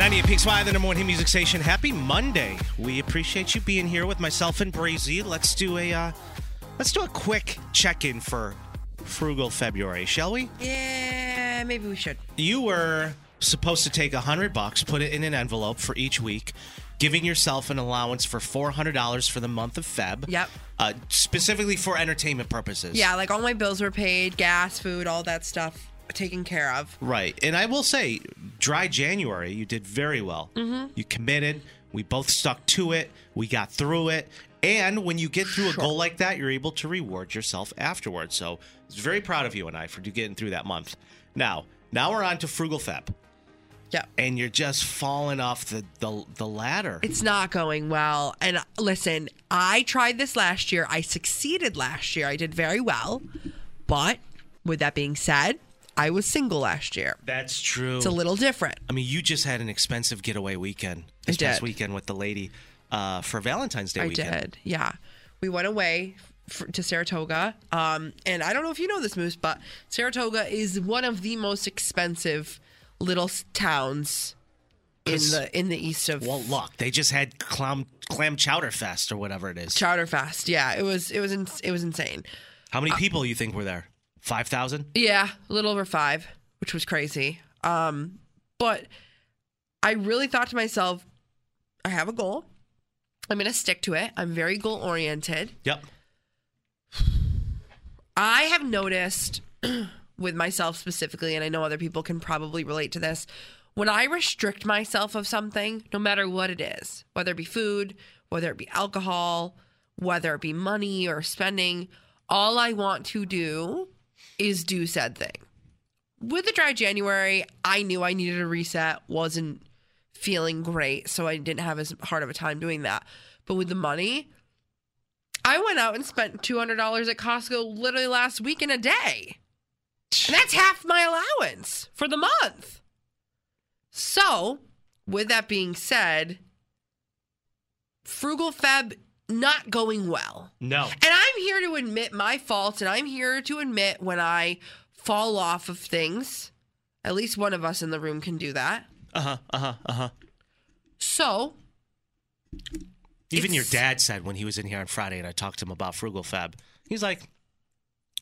98 Peaks 5, the number one hit music station. Happy Monday. We appreciate you being here with myself and Brazy. Let's do a uh, let's do a quick check-in for frugal February, shall we? Yeah, maybe we should. You were supposed to take a hundred bucks, put it in an envelope for each week, giving yourself an allowance for four hundred dollars for the month of Feb. Yep. Uh, specifically for entertainment purposes. Yeah, like all my bills were paid, gas, food, all that stuff taken care of. Right. And I will say, dry January, you did very well. Mm-hmm. You committed. We both stuck to it. We got through it. And when you get through a goal like that, you're able to reward yourself afterwards. So I was very proud of you and I for getting through that month. Now, now we're on to Frugal Feb. Yeah. And you're just falling off the, the, the ladder. It's not going well. And uh, listen, I tried this last year. I succeeded last year. I did very well. But with that being said, I was single last year. That's true. It's a little different. I mean, you just had an expensive getaway weekend this I past did. weekend with the lady uh, for Valentine's Day I weekend. did. Yeah. We went away f- to Saratoga. Um, and I don't know if you know this, Moose, but Saratoga is one of the most expensive little s- towns in the in the east of Well, look, they just had clam clam chowder fest or whatever it is. Chowderfest. Yeah, it was it was in, it was insane. How Uh, many people you think were there? Five thousand. Yeah, a little over five, which was crazy. Um, but I really thought to myself, I have a goal. I'm going to stick to it. I'm very goal oriented. Yep. I have noticed with myself specifically, and I know other people can probably relate to this. When I restrict myself of something, no matter what it is, whether it be food, whether it be alcohol, whether it be money or spending, all I want to do is do said thing. With the dry January, I knew I needed a reset, wasn't feeling great, so I didn't have as hard of a time doing that. But with the money, I went out and spent $200 at Costco literally last week in a day. And that's half my allowance for the month. So, with that being said, Frugal Feb not going well. No. And I'm here to admit my faults, and I'm here to admit when I fall off of things. At least one of us in the room can do that. Uh huh. Uh huh. Uh huh. So, Even your dad said when he was in here on Friday and I talked to him about frugal fab, he's like,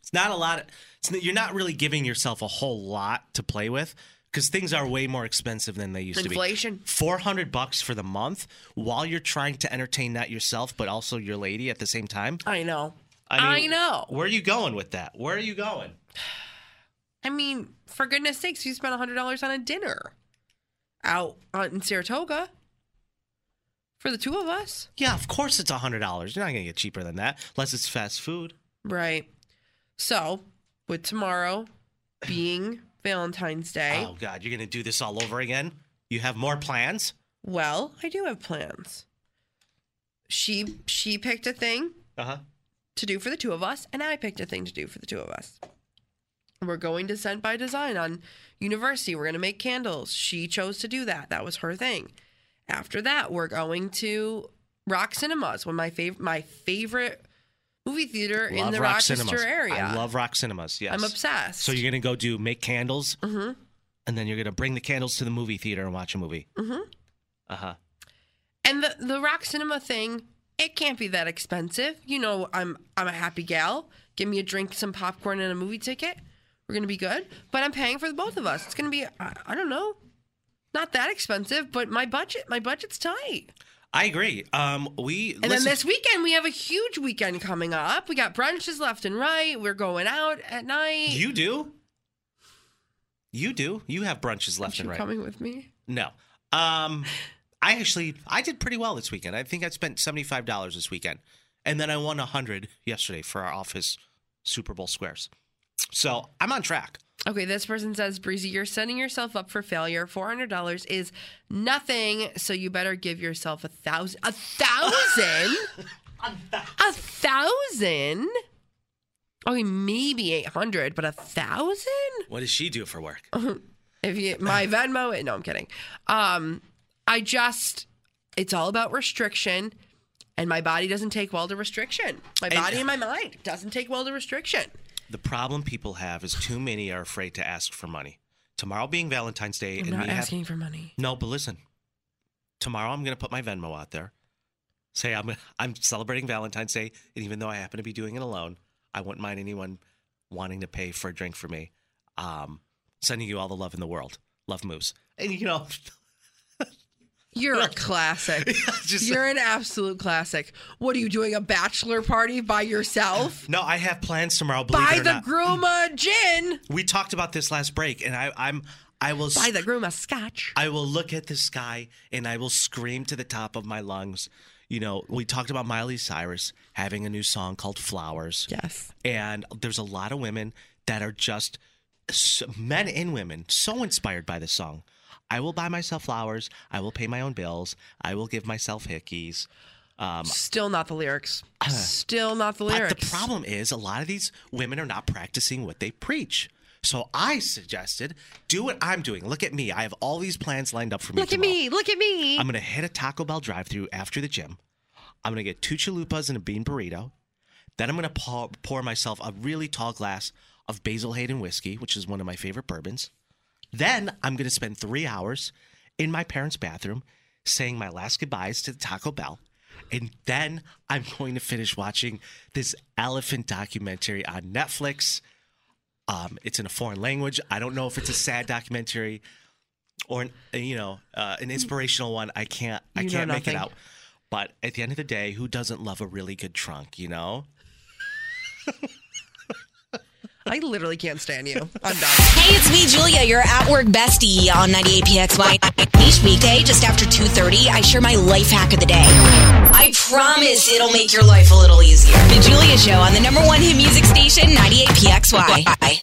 "It's not a lot. It's, you're not really giving yourself a whole lot to play with because things are way more expensive than they used to be. inflation. Four hundred bucks for the month while you're trying to entertain not yourself but also your lady at the same time. I know. I, I know. Where are you going with that? Where are you going? I mean, for goodness sakes, you spent $100 on a dinner out uh, in Saratoga for the two of us. Yeah, of course it's hundred dollars. You're not gonna get cheaper than that unless it's fast food. Right. So, with tomorrow being Valentine's Day, Oh God, you're gonna do this all over again? You have more plans? well, I do have plans. She she picked a thing Uh huh. to do for the two of us, and I picked a thing to do for the two of us. We're going to Scent by Design on University. We're going to make candles. She chose to do that. That was her thing. After that, we're going to Rock Cinemas, one of my favorite my favorite movie theater in the rock Rochester cinemas. area. I love rock cinemas. Yes, I'm obsessed. So you're gonna go do make candles, hmm and then you're gonna bring the candles to the movie theater and watch a movie. Mhm. Uh huh. And the the rock cinema thing, it can't be that expensive. You know, I'm I'm a happy gal. Give me a drink, some popcorn, and a movie ticket. We're gonna be good. But I'm paying for the both of us. It's gonna be I, I don't know, not that expensive, but my budget my budget's tight. I agree. Um, we And then this weekend we have a huge weekend coming up. We got brunches left and right. We're going out at night. You do. You do. You have brunches left you and right. coming with me? No. Um, I actually I did pretty well this weekend. I think I spent seventy five dollars this weekend, and then I won a hundred yesterday for our office Super Bowl squares. So I'm on track. Okay, this person says, Breezy, you're setting yourself up for failure. $400 is nothing, so you better give yourself a thousand. A thousand? a thousand? Okay, maybe 800, but a thousand? What does she do for work? If you, my Venmo, no, I'm kidding. Um, I just, it's all about restriction, and my body doesn't take well to restriction. My body and my mind doesn't take well to restriction. The problem people have is too many are afraid to ask for money. Tomorrow being Valentine's Day, I'm and not have asking for money. no, but listen. Tomorrow I'm going to put my Venmo out there. Say I'm I'm celebrating Valentine's Day, and even though I happen to be doing it alone, I wouldn't mind anyone wanting to pay for a drink for me. Um, sending you all the love in the world. Love moves, and you know, You're a classic. You're an absolute classic. What are you doing? A bachelor party by yourself? no, I have plans tomorrow. Believe Buy it or the not. groom a gin. we talked about this last break, and I, I'm I will Buy the groom a scotch. I will look at the sky and I will scream to the top of my lungs. You know, we talked about Miley Cyrus having a new song called Flowers. Yes. And there's a lot of women that are just s- men and women so inspired by this song. I will buy myself flowers. I will pay my own bills. I will give myself hickeys. Um, Still not the lyrics. Still not the But lyrics. the problem is, a lot of these women are not practicing what they preach. So I suggested, do what I'm doing. Look at me. I have all these plans lined up for me. Look at me. Look at me. I'm gonna hit a Taco Bell drive-through after the gym. I'm gonna get two chalupas and a bean burrito. Then I'm gonna pour, pour myself a really tall glass of Basil Hayden whiskey, which is one of my favorite bourbons. Then I'm gonna spend three hours in my parents' bathroom saying my last goodbyes to the Taco Bell. And then I'm going to finish watching this elephant documentary on Netflix. Um, it's in a foreign language. I don't know if it's a sad documentary or an, you know uh, an inspirational one. I can't I You can't make it out. But at the end of the day, who doesn't love a really good trunk? You know. I literally can't stand you. I'm done. Hey, it's me, Julia, your at work bestie on 98PXY. Each weekday, just after 2.30, I share my life hack of the day. I promise it'll make your life a little easier. The Julia Show on the number one hit music station, 98PXY.